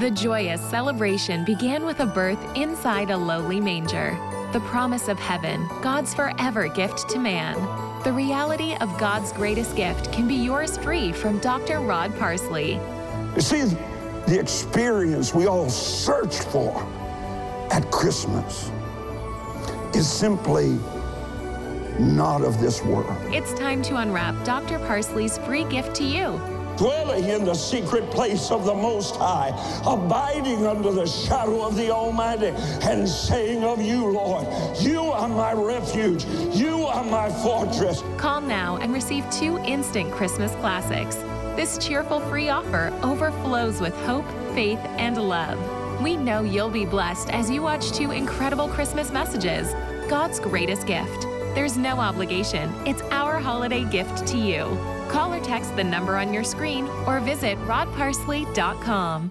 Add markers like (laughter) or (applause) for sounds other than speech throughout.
The joyous celebration began with a birth inside a lowly manger. The promise of heaven, God's forever gift to man. The reality of God's greatest gift can be yours free from Dr. Rod Parsley. You see, the experience we all search for at Christmas is simply not of this world. It's time to unwrap Dr. Parsley's free gift to you. Dwelling in the secret place of the Most High, abiding under the shadow of the Almighty, and saying of you, Lord, you are my refuge, you are my fortress. Call now and receive two instant Christmas classics. This cheerful free offer overflows with hope, faith, and love. We know you'll be blessed as you watch two incredible Christmas messages God's greatest gift. There's no obligation, it's our holiday gift to you. Call or text the number on your screen or visit rodparsley.com.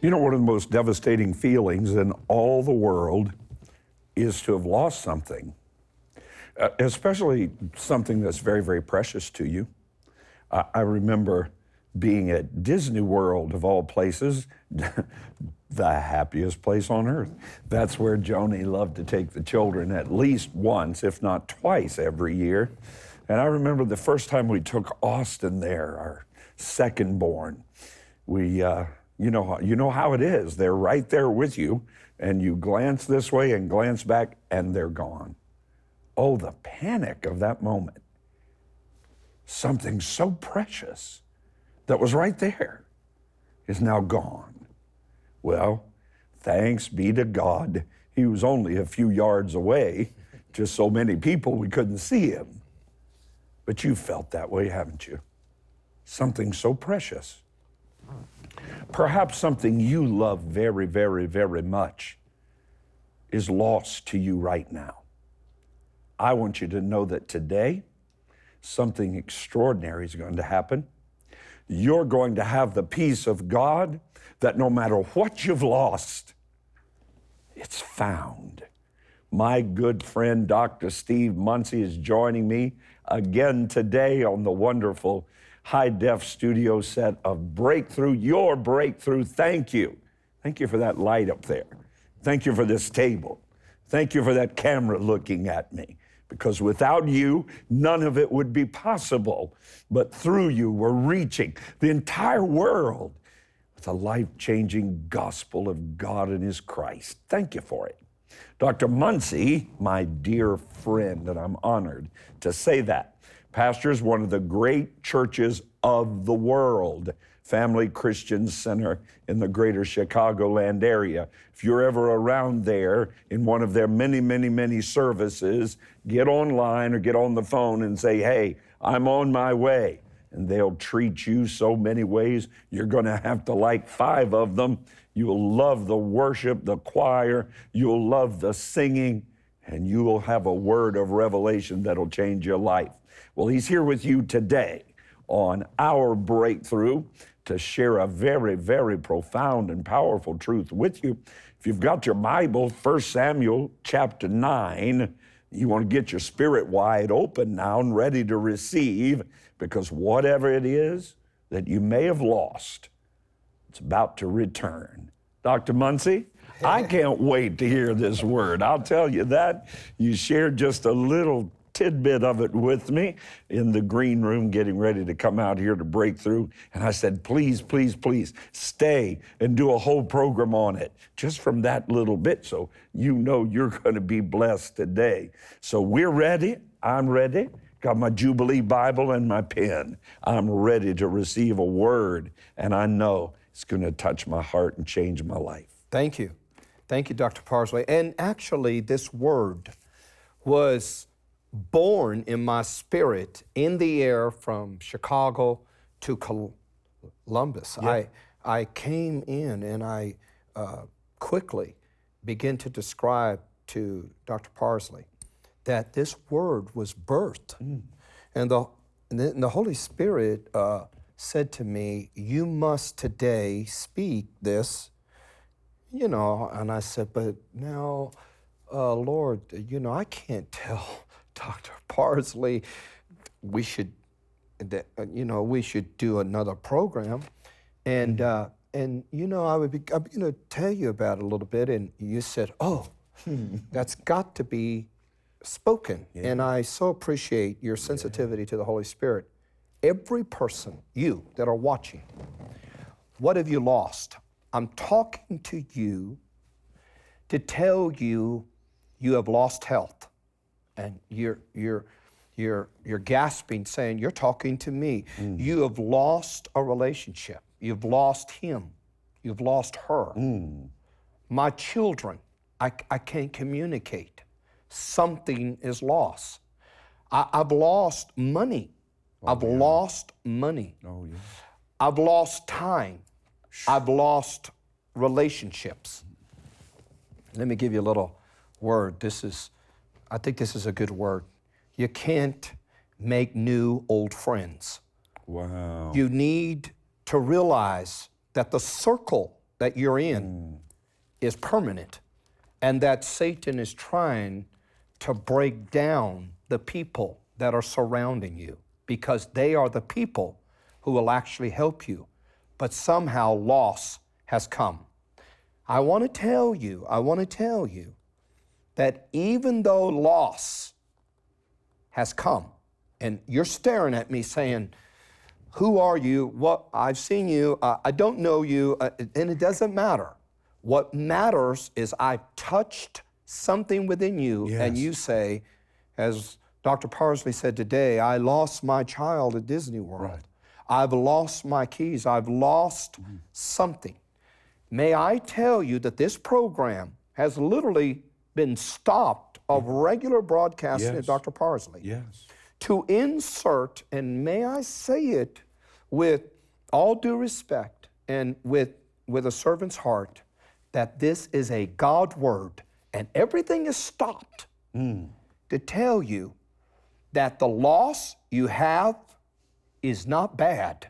You know, one of the most devastating feelings in all the world is to have lost something, uh, especially something that's very, very precious to you. I remember being at Disney World, of all places, (laughs) the happiest place on earth. That's where Joni loved to take the children at least once, if not twice, every year. And I remember the first time we took Austin there, our second born. We, uh, you know, you know how it is. They're right there with you, and you glance this way and glance back, and they're gone. Oh, the panic of that moment. Something so precious that was right there is now gone. Well, thanks be to God, he was only a few yards away, just so many people we couldn't see him. But you felt that way, haven't you? Something so precious. Perhaps something you love very, very, very much is lost to you right now. I want you to know that today, something extraordinary is going to happen. You're going to have the peace of God that no matter what you've lost, it's found. My good friend, Dr. Steve Munsey, is joining me again today on the wonderful high def studio set of Breakthrough, Your Breakthrough. Thank you. Thank you for that light up there. Thank you for this table. Thank you for that camera looking at me. Because without you, none of it would be possible. But through you, we're reaching the entire world the life changing gospel of God and His Christ. Thank you for it. Dr. Munsey, my dear friend, and I'm honored to say that, pastors one of the great churches of the world, Family Christian Center in the greater Chicagoland area. If you're ever around there in one of their many, many, many services, get online or get on the phone and say, hey, I'm on my way and they'll treat you so many ways. You're going to have to like five of them. You'll love the worship, the choir, you'll love the singing, and you will have a word of revelation that'll change your life. Well, he's here with you today on our breakthrough to share a very, very profound and powerful truth with you. If you've got your Bible, 1 Samuel chapter 9, you want to get your spirit wide open now and ready to receive because whatever it is that you may have lost, it's about to return. Dr. Munsey, I (laughs) can't wait to hear this word. I'll tell you that. You shared just a little tidbit of it with me in the green room getting ready to come out here to break through. And I said, please, please, please stay and do a whole program on it just from that little bit so you know you're going to be blessed today. So we're ready. I'm ready. Got my Jubilee Bible and my pen. I'm ready to receive a word, and I know it's going to touch my heart and change my life. Thank you. Thank you, Dr. Parsley. And actually, this word was born in my spirit in the air from Chicago to Col- Columbus. I, I came in and I uh, quickly began to describe to Dr. Parsley that this word was birthed. And, the, and the, and the Holy Spirit uh, said to me, You must today speak this you know, and I said, but now, uh, Lord, you know, I can't tell (laughs) Dr. Parsley we should that uh, you know we should do another program, and uh, and you know I would be I'm going to tell you about it a little bit, and you said, oh, that's got to be spoken, and I so appreciate your sensitivity to the Holy Spirit. Every person, you that are watching, what have you lost? I'm talking to you to tell you you have lost health. And you're you're you're you're gasping saying you're talking to me. Mm. You have lost a relationship. You've lost him. You've lost her. Mm. My children I, I can't communicate something is lost I, i've lost money oh, i've lost money Oh, yeah. I've lost time. I've lost relationships. Let me give you a little word. This is, I think this is a good word. You can't make new old friends. Wow. You need to realize that the circle that you're in mm. is permanent and that Satan is trying to break down the people that are surrounding you because they are the people who will actually help you. But somehow loss has come. I want to tell you, I want to tell you that even though loss has come, and you're staring at me saying, who are you? What I've seen you. Uh, I don't know you, uh, and it doesn't matter. What matters is I've touched something within you, and you say, as Dr. Parsley said today, I lost my child at Disney World. I've lost my keys. I've lost mm. something. May I tell you that this program has literally been stopped of regular broadcasting at Dr. Parsley Yes. to insert, and may I say it with all due respect and with, with a servant's heart, that this is a God word and everything is stopped to tell you that the loss you have is not bad.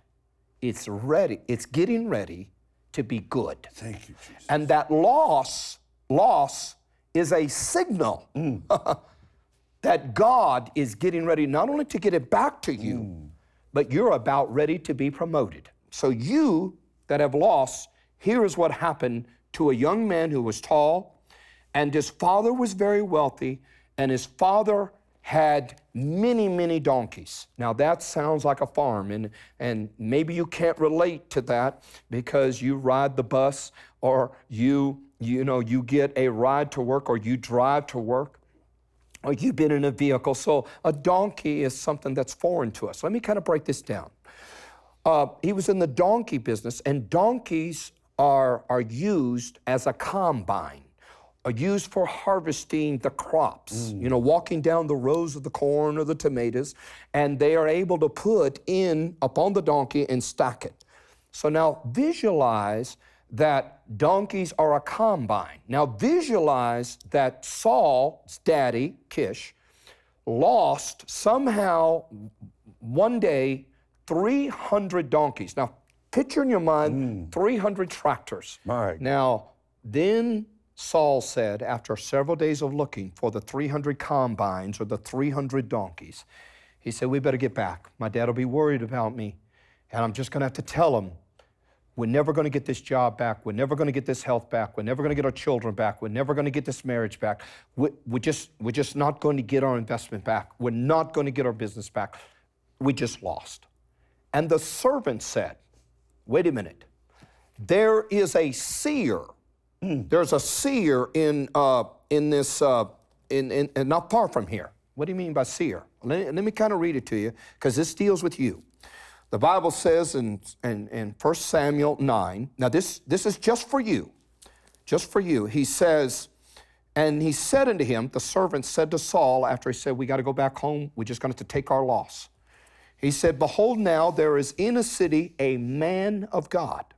It's ready, it's getting ready to be good. Thank you, Jesus. And that loss, loss is a signal (laughs) that God is getting ready not only to get it back to you, but you're about ready to be promoted. So, you that have lost, here is what happened to a young man who was tall, and his father was very wealthy, and his father had many, many donkeys. Now that sounds like a farm, and, and maybe you can't relate to that because you ride the bus or you, you know, you get a ride to work or you drive to work or you've been in a vehicle. So a donkey is something that's foreign to us. Let me kind of break this down. Uh, he was in the donkey business, and donkeys are, are used as a combine, used for harvesting the crops, mm. you know, walking down the rows of the corn or the tomatoes, and they are able to put in upon the donkey and stack it. So now visualize that donkeys are a combine. Now visualize that Saul's daddy, Kish, lost somehow one day 300 donkeys. Now, picture in your mind mm. 300 tractors. My. Now, then Saul said, after several days of looking for the 300 combines or the 300 donkeys, he said, We better get back. My dad will be worried about me. And I'm just going to have to tell him, we're never going to get this job back. We're never going to get this health back. We're never going to get our children back. We're never going to get this marriage back. We, we're, just, we're just not going to get our investment back. We're not going to get our business back. We just lost. And the servant said, Wait a minute. There is a seer. There's a seer in, uh, in this, uh, in, in, in not far from here. What do you mean by seer? Let, let me kind of read it to you because this deals with you. The Bible says in, in, in 1 Samuel 9, now this, this is just for you, just for you. He says, and he said unto him, the servant said to Saul after he said, We got to go back home, we're just going to to take our loss. He said, Behold, now there is in a city a man of God,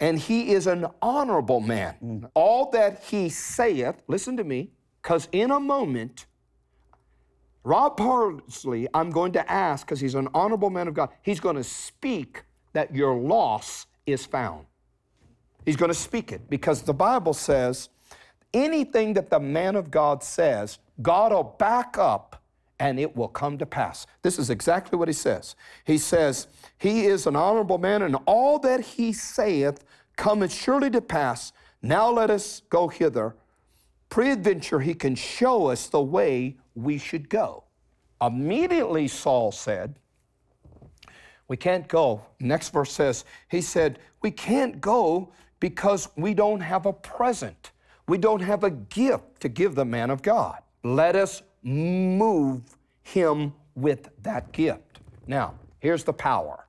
and he is an honorable man. Mm-hmm. All that he saith, listen to me, because in a moment, Rod Parsley, I'm going to ask, because he's an honorable man of God, he's going to speak that your loss is found. He's going to speak it because the Bible says anything that the man of God says, God will back up and it will come to pass. This is exactly what he says. He says, He is an honorable man, and all that he saith cometh surely to pass. Now let us go hither. Preadventure, he can show us the way we should go. Immediately, Saul said, We can't go. Next verse says, He said, We can't go because we don't have a present. We don't have a gift to give the man of God. Let us move him with that gift. Now, here's the power.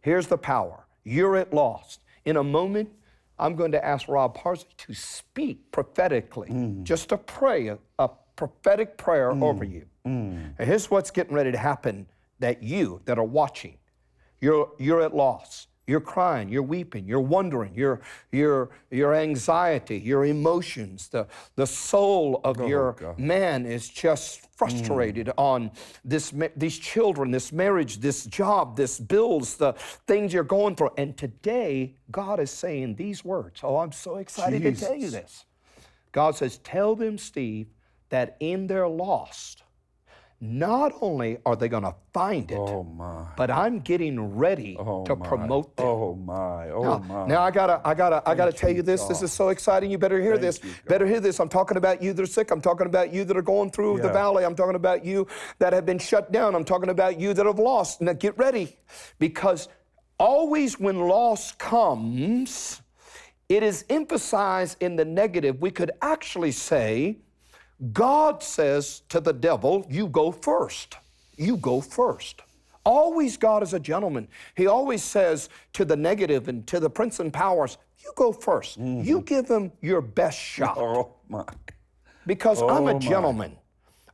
Here's the power. You're at lost. In a moment, I'm going to ask Rod Parsley to speak prophetically, mm. just to pray a, a prophetic prayer mm. over you. Mm. And here's what's getting ready to happen that you that are watching, you're, you're at loss. You're crying, you're weeping, you're wondering, your, your, your anxiety, your emotions, the, the soul of oh, your God. man is just frustrated mm. on this, these children, this marriage, this job, this bills, the things you're going through. And today, God is saying these words. Oh, I'm so excited Jesus. to tell you this. God says, Tell them, Steve, that in their lost, not only are they going to find it, oh my. but I'm getting ready oh to my. promote them. Oh my, oh now, my. Now I gotta, I gotta, I gotta tell you, this. God. This is so exciting. You better hear Thank this. You, better hear this. I'm talking about you that are sick. I'm talking about you that are going through yeah. the valley. I'm talking about you that have been shut down. I'm talking about you that have lost. Now get ready, because always when loss comes, it is emphasized in the negative. We could actually say God says to the devil, You go first. You go first. Always, God is a gentleman. He always says to the negative and to the prince and powers, You go 1st mm-hmm. You give him your best shot. Oh, my. Because oh, I'm a gentleman. My.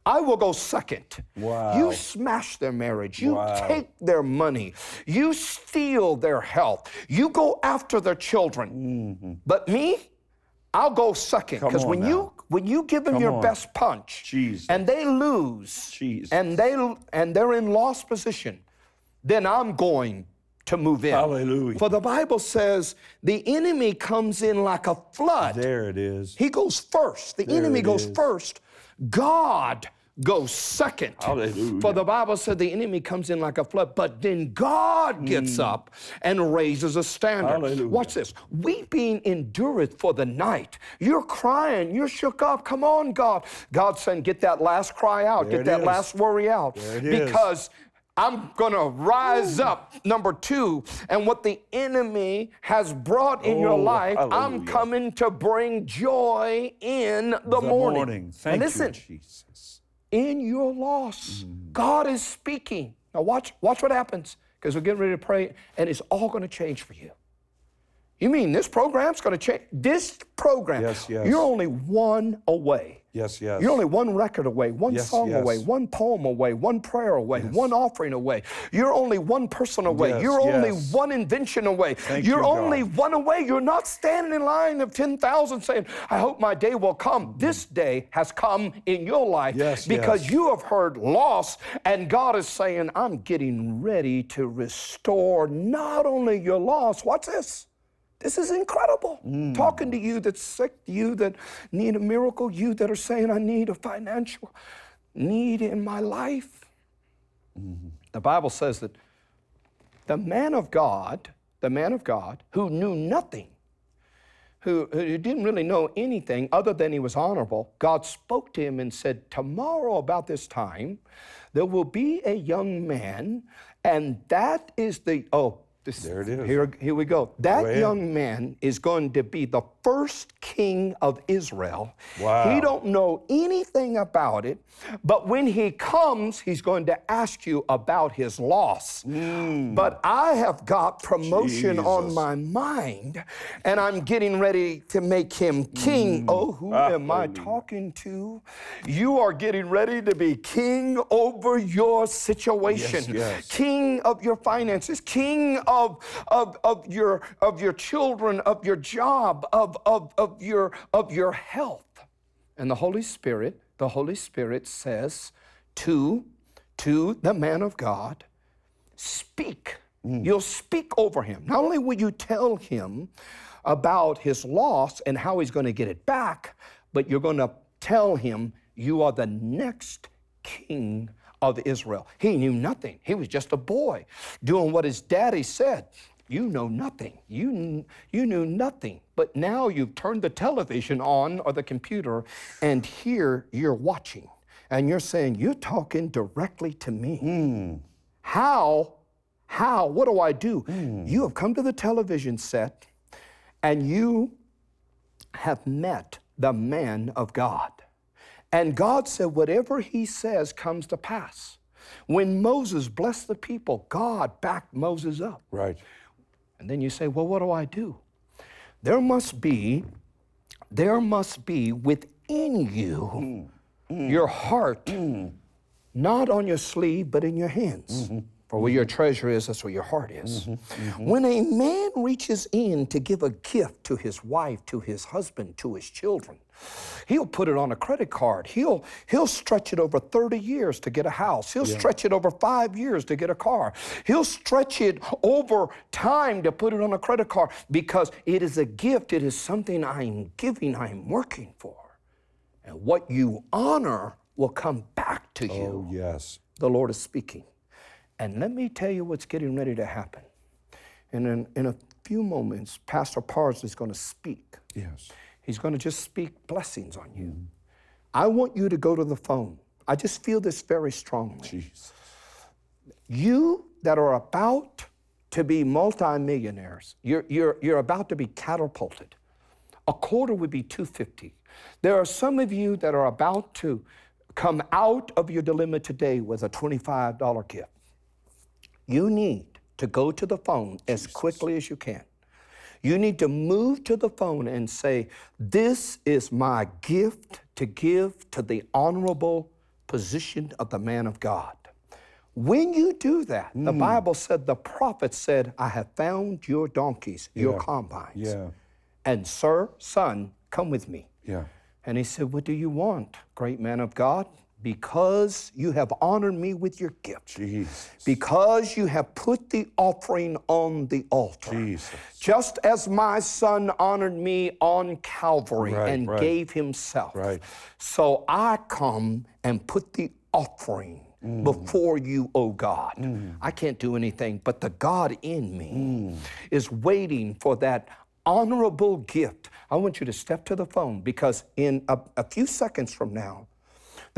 I will go second. Wow. You smash their marriage. You wow. take their money. You steal their health. You go after their children. Mm-hmm. But me, I'll go second because when now. you when you give them Come your on. best punch Jesus. and they lose Jesus. and they and they're in lost position, then I'm going to move in. Hallelujah. For the Bible says the enemy comes in like a flood. There it is. He goes first. The there enemy goes is. first. God goes second. Hallelujah. For the Bible said the enemy comes in like a flood, but then God gets mm. up and raises a standard. Hallelujah. Watch this. Weeping endureth for the night. You're crying, you're shook up. Come on, God. God's saying, get that last cry out, there get that is. last worry out. because is. I'm going to rise up, number two. And what the enemy has brought in oh, your life, hallelujah. I'm coming to bring joy in the, the morning. morning. Thank and listen, you, Jesus in your loss. Mm. God is speaking. Now watch, watch what happens because we're getting ready to pray and it's all going to change for you. You mean this program's going to change? This program, yes, yes. you're only one away Yes, yes. You're only one record away, one yes, song yes. away, one poem away, one prayer away, yes. one offering away. You're only one person away. You're only one invention away. Thank You're you, only God. one away. You're not standing in line of 10,000 saying, I hope my day will come. This day has come in your life because you have heard loss, and God is saying, I'm getting ready to restore not only your loss, watch this this is incredible. Mm. Talking to you that's sick, you that need a miracle, you that are saying, I need a financial need in my life. Mm-hmm. The Bible says that the man of God, the man of God who knew nothing, who, who didn't really know anything other than he was honorable, God spoke to him and said, Tomorrow, about this time, there will be a young man, and that is the, oh, this, there it is. Here, here we go. That young man is going to be the first king of Israel. Wow. He don't know anything about it, but when he comes, he's going to ask you about his loss. Mm. But I have got promotion Jesus. on my mind, and I'm getting ready to make him king. Mm. Oh, who Ah, am I talking to? You are getting ready to be king over your situation, Yes, yes. king of your finances, king of, of, of, your, of your children, of your job, of, of, of, your, of your health. And the Holy Spirit, the Holy Spirit says to, to the man of God, speak. Mm. You'll speak over him. Not only will you tell him about his loss and how he's going to get it back, but you're going to tell him you are the next king of Israel. He knew nothing. He was just a boy doing what his daddy said. You know nothing. You, you knew nothing. But now you've turned the television on or the computer, and here you're watching. And you're saying, You're talking directly to me. Hmm. How? How? What do I do? Hmm. You have come to the television set and you have met the man of God. And God said, Whatever he says comes to pass. When Moses blessed the people, God backed Moses up. Right. And then you say, well, what do I do? There must be, there must be within you mm, mm. your heart, mm. not on your sleeve, but in your hands. Mm-hmm. For where your mm-hmm. treasure is, that's where your heart is. Mm-hmm. Mm-hmm. When a man reaches in to give a gift to his wife, to his husband, to his children, he'll put it on a credit card. He'll, he'll stretch it over 30 years to get a house. He'll stretch it over five years to get a car. He'll stretch it over time to put it on a credit card because it is a gift. It is something I'm giving, I'm working for. And what you honor will come back to oh, you. Oh, yes. The Lord is speaking. And let me tell you what's getting ready to happen. And in, in a few moments, Pastor Parsley is going to speak. Yes. He's going to just speak blessings on you. I want you to go to the phone. I just feel this very strongly. Jesus. You that are about to be multimillionaires, you're, you're, you're about to be catapulted. A quarter would be 250. There are some of you that are about to come out of your dilemma today with a $25 gift. You need to go to the phone as quickly as you can. You need to move to the phone and say, This is my gift to give to the honorable position of the man of God. When you do that, the hmm. Bible said, the prophet said, I have found your donkeys, your combines. Yeah. And, sir, son, come with me. Yeah. And he said, What do you want, great man of God? Because you have honored me with your gift. Jesus. Because you have put the offering on the altar. Jesus. Just as my son honored me on Calvary Right, and right. gave himself. Right. So I come and put the offering Mm. before you, O God. I can't do anything, but the God in me Mm. is waiting for that honorable gift. I want you to step to the phone because in a, a few seconds from now,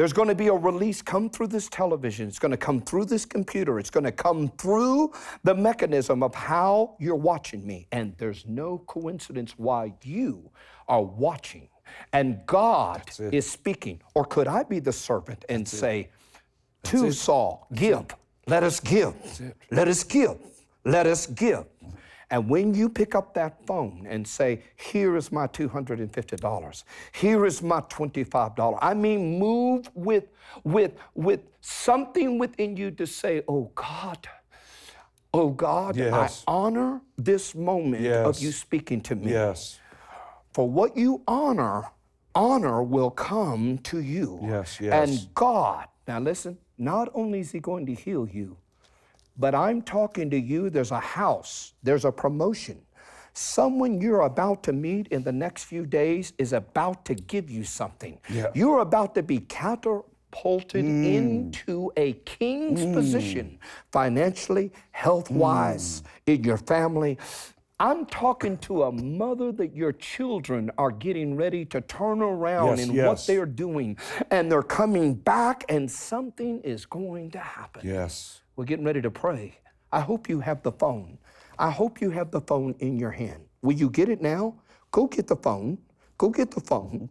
there's going to be a release come through this television. It's going to come through this computer. It's going to come through the mechanism of how you're watching me. And there's no coincidence why you are watching. And God is speaking. Or could I be the servant and say, to Saul, give, let us give, let us give, let us give. And when you pick up that phone and say, Here is my $250, here is my $25, I mean, move with, with, with something within you to say, Oh God, oh God, Yes. I honor this moment of you speaking to me. Yes. For what you honor, honor will come to you. Yes, yes. And God, now listen, not only is He going to heal you, but I'm talking to you, there's a house, there's a promotion. Someone you're about to meet in the next few days is about to give you something. Yeah. You're about to be catapulted mm. into a king's mm. position, financially, health wise, mm. in your family. I'm talking to a mother that your children are getting ready to turn around Yes, in what they're doing, and they're coming back, and something is going to happen. Yes. We're getting ready to pray. I hope you have the phone. I hope you have the phone in your hand. Will you get it now? Go get the phone. Go get the phone.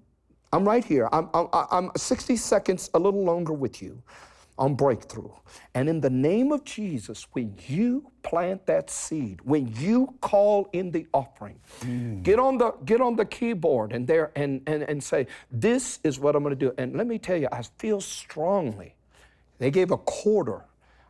I'm right here. I'm, I'm, I'm 60 seconds, a little longer with you on breakthrough. And in the name of Jesus, when you plant that seed, when you call in the offering, mm. get on the get on the keyboard and there and, and and say, this is what I'm gonna do. And let me tell you, I feel strongly. They gave a quarter.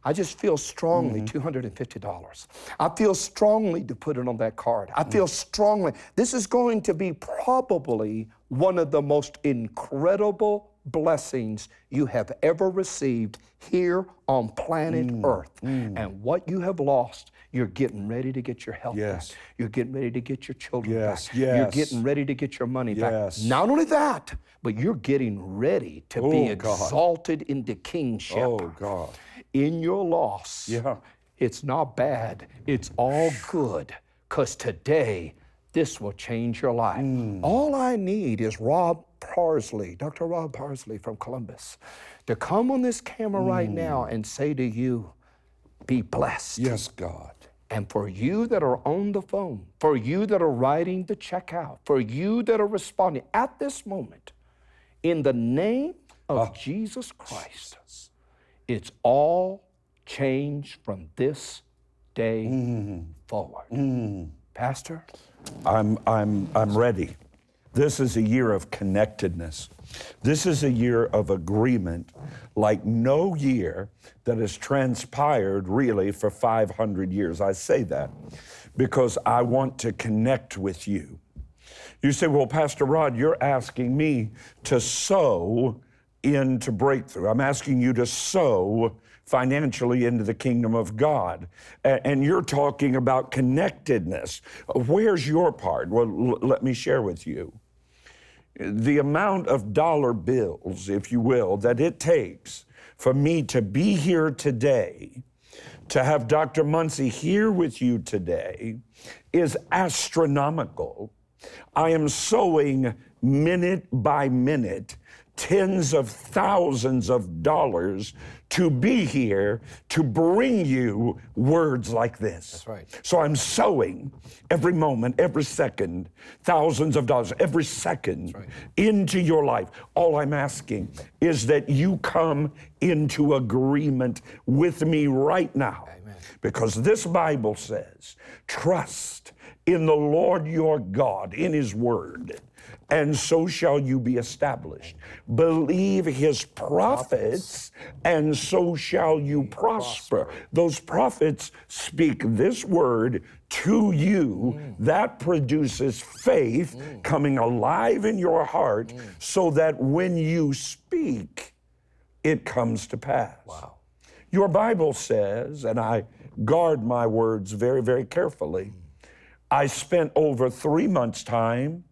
I just feel strongly mm-hmm. $250. I feel strongly to put it on that card. I feel mm. strongly. This is going to be probably one of the most incredible blessings you have ever received here on planet Mm, Earth. Mm. And what you have lost, you're getting ready to get your health Yes. back. You're getting ready to get your children Yes, back. You're getting ready to get your money Yes. back. Not only that, but you're getting ready to be Oh, God. exalted into kingship. Oh, God. In your loss, Yeah. it's not bad. It's all good. Because today, this will change your life. Mm. All I need is Rod Parsley, Dr. Rod Parsley from Columbus, to come on this camera right now and say to you, be blessed. Mm. Yes, God. And for you that are on the phone, for you that are writing the check out, for you that are responding at this moment, in the name of Jesus Christ, it's all changed from this day mm. forward. Mm. Pastor, I'm, I'm, I'm ready. This is a year of connectedness. This is a year of agreement like no year that has transpired really for 500 years. I say that because I want to connect with you. You say, well, Pastor Rod, you're asking me to sow into breakthrough. I'm asking you to sow financially into the kingdom of God. And you're talking about connectedness. Where's your part? Well, l- let me share with you. The amount of dollar bills, if you will, that it takes for me to be here today, to have Dr. Munsey here with you today, is astronomical. I am sowing minute by minute tens of thousands of dollars to be here to bring you words like this. That's right. So I'm sowing every moment, every second, thousands of dollars every second into your life. All I'm asking is that you come into agreement with me right now. Because this Bible says, trust in the Lord your God, in his word, and so shall you be established. Believe his prophets, and so shall you prosper. Those prophets speak this word to you that produces faith coming alive in your heart so that when you speak, it comes to pass. Wow. Your Bible says, and I guard my words very, very carefully. I spent over three months' time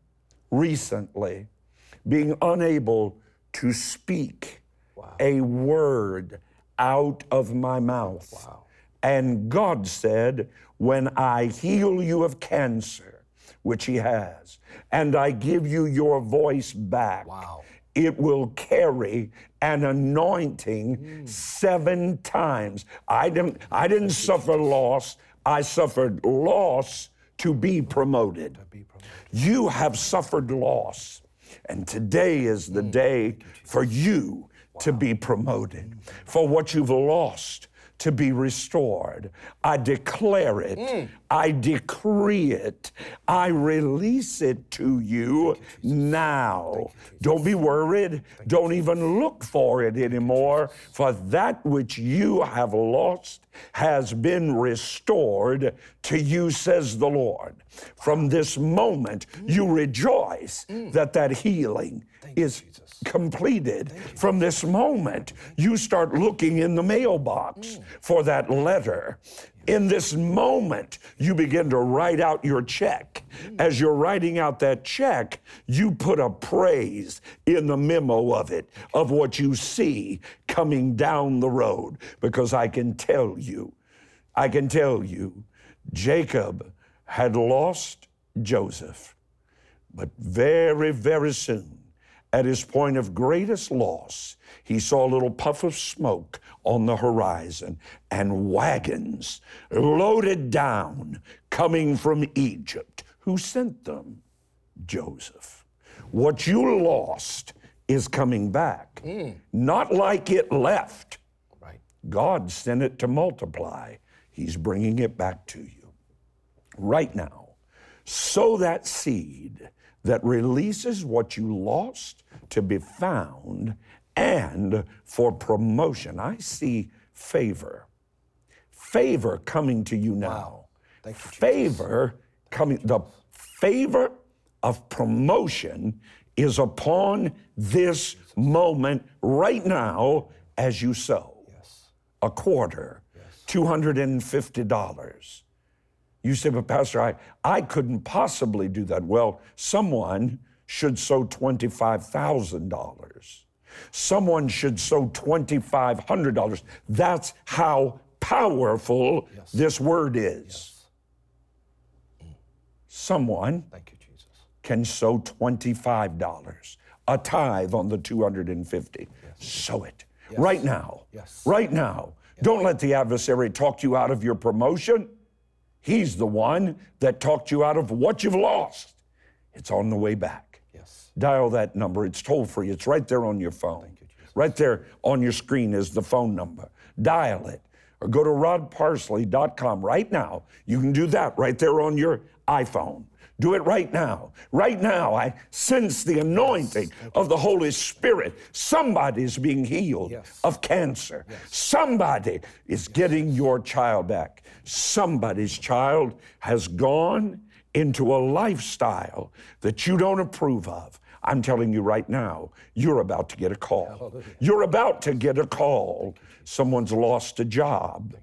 recently being unable to speak a word out of my mouth. And God said, When I heal you of cancer, which He has, and I give you your voice back, it will carry an anointing seven times. I didn't, I didn't suffer loss, I suffered loss to be promoted. You have suffered loss, and today is the day for you to be promoted, for what you've lost to be restored. I declare it, I decree it, I release it to you now. Don't be worried, don't even look for it anymore, for that which you have lost has been restored to you, says the Lord. From this moment, you rejoice that that healing is completed. From this moment, you start looking in the mailbox for that letter. In this moment, you begin to write out your check. As you're writing out that check, you put a praise in the memo of it, of what you see coming down the road. Because I can tell you, I can tell you, Jacob had lost Joseph, but very, very soon, at his point of greatest loss, he saw a little puff of smoke on the horizon and wagons loaded down coming from Egypt. Who sent them? Joseph. What you lost is coming back, hmm. not like it left. Right. God sent it to multiply. He's bringing it back to you. Right now, sow that seed that releases what you lost to be found and for promotion. I see favor. Favor coming to you now. Thank you, Jesus. favor coming, the favor of promotion is upon this moment right now as you sow. A quarter, $250. You say, but Pastor, I, I couldn't possibly do that. Well, someone should sow $25,000. Someone should sow $2,500. That's how powerful this word is. Mm. Someone Thank you, Jesus. can sow $25, a tithe on the 250. Sow it right now. Yes. Right now. Don't let the adversary talk you out of your promotion. He's the one that talked you out of what you've lost. It's on the way back. Yes. Dial that number. It's toll free. It's right there on your phone. right there on your screen is the phone number. Dial it or go to rodparsley.com right now. You can do that right there on your iPhone. Do it right now. Right now, I sense the anointing of the Holy Spirit. Somebody's being healed Yes. of cancer. Somebody is getting your child back. Somebody's child has gone into a lifestyle that you don't approve of. I'm telling you right now, you're about to get a call. You're about to get a call. Someone's lost a job.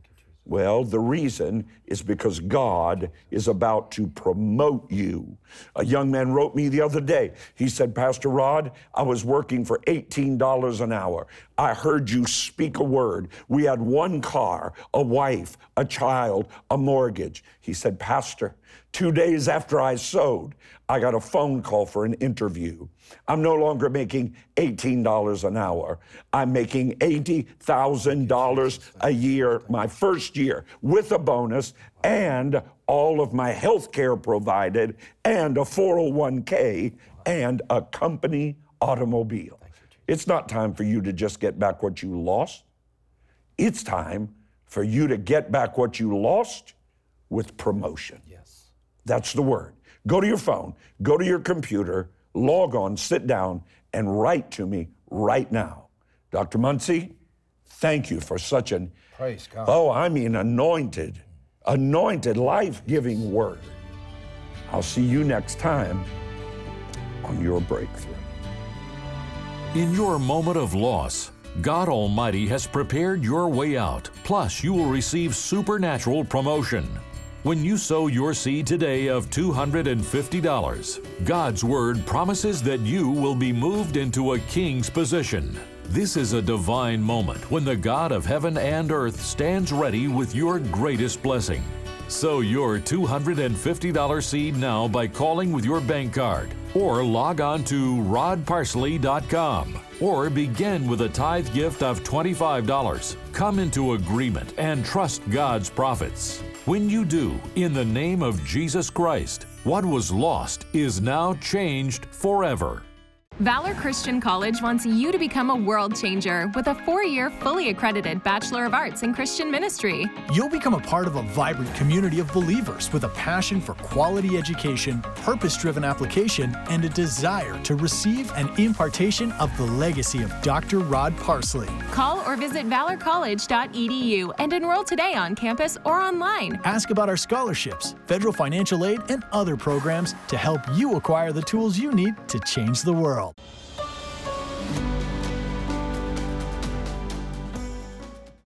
Well, the reason is because God is about to promote you. A young man wrote me the other day. He said, Pastor Rod, I was working for $18 an hour. I heard you speak a word. We had one car, a wife, a child, a mortgage. He said, Pastor, two days after I sowed, I got a phone call for an interview. I'm no longer making $18 an hour. I'm making $80,000 a year my first year with a bonus and all of my health care provided and a 401k and a company automobile. It's not time for you to just get back what you lost. It's time for you to get back what you lost with promotion. Yes. That's the word. Go to your phone, go to your computer, log on, sit down, and write to me right now. Dr. Munsey, thank you for such an, Praise God. oh, I mean, anointed, anointed, life giving word. I'll see you next time on your breakthrough. In your moment of loss, God Almighty has prepared your way out. Plus, you will receive supernatural promotion. When you sow your seed today of $250, God's Word promises that you will be moved into a king's position. This is a divine moment when the God of heaven and earth stands ready with your greatest blessing. Sow your $250 seed now by calling with your bank card or log on to rodparsley.com or begin with a tithe gift of $25. Come into agreement and trust God's prophets. When you do, in the name of Jesus Christ, what was lost is now changed forever. Valor Christian College wants you to become a world changer with a four year, fully accredited Bachelor of Arts in Christian Ministry. You'll become a part of a vibrant community of believers with a passion for quality education, purpose driven application, and a desire to receive an impartation of the legacy of Dr. Rod Parsley. Call or visit valorcollege.edu and enroll today on campus or online. Ask about our scholarships, federal financial aid, and other programs to help you acquire the tools you need to change the world.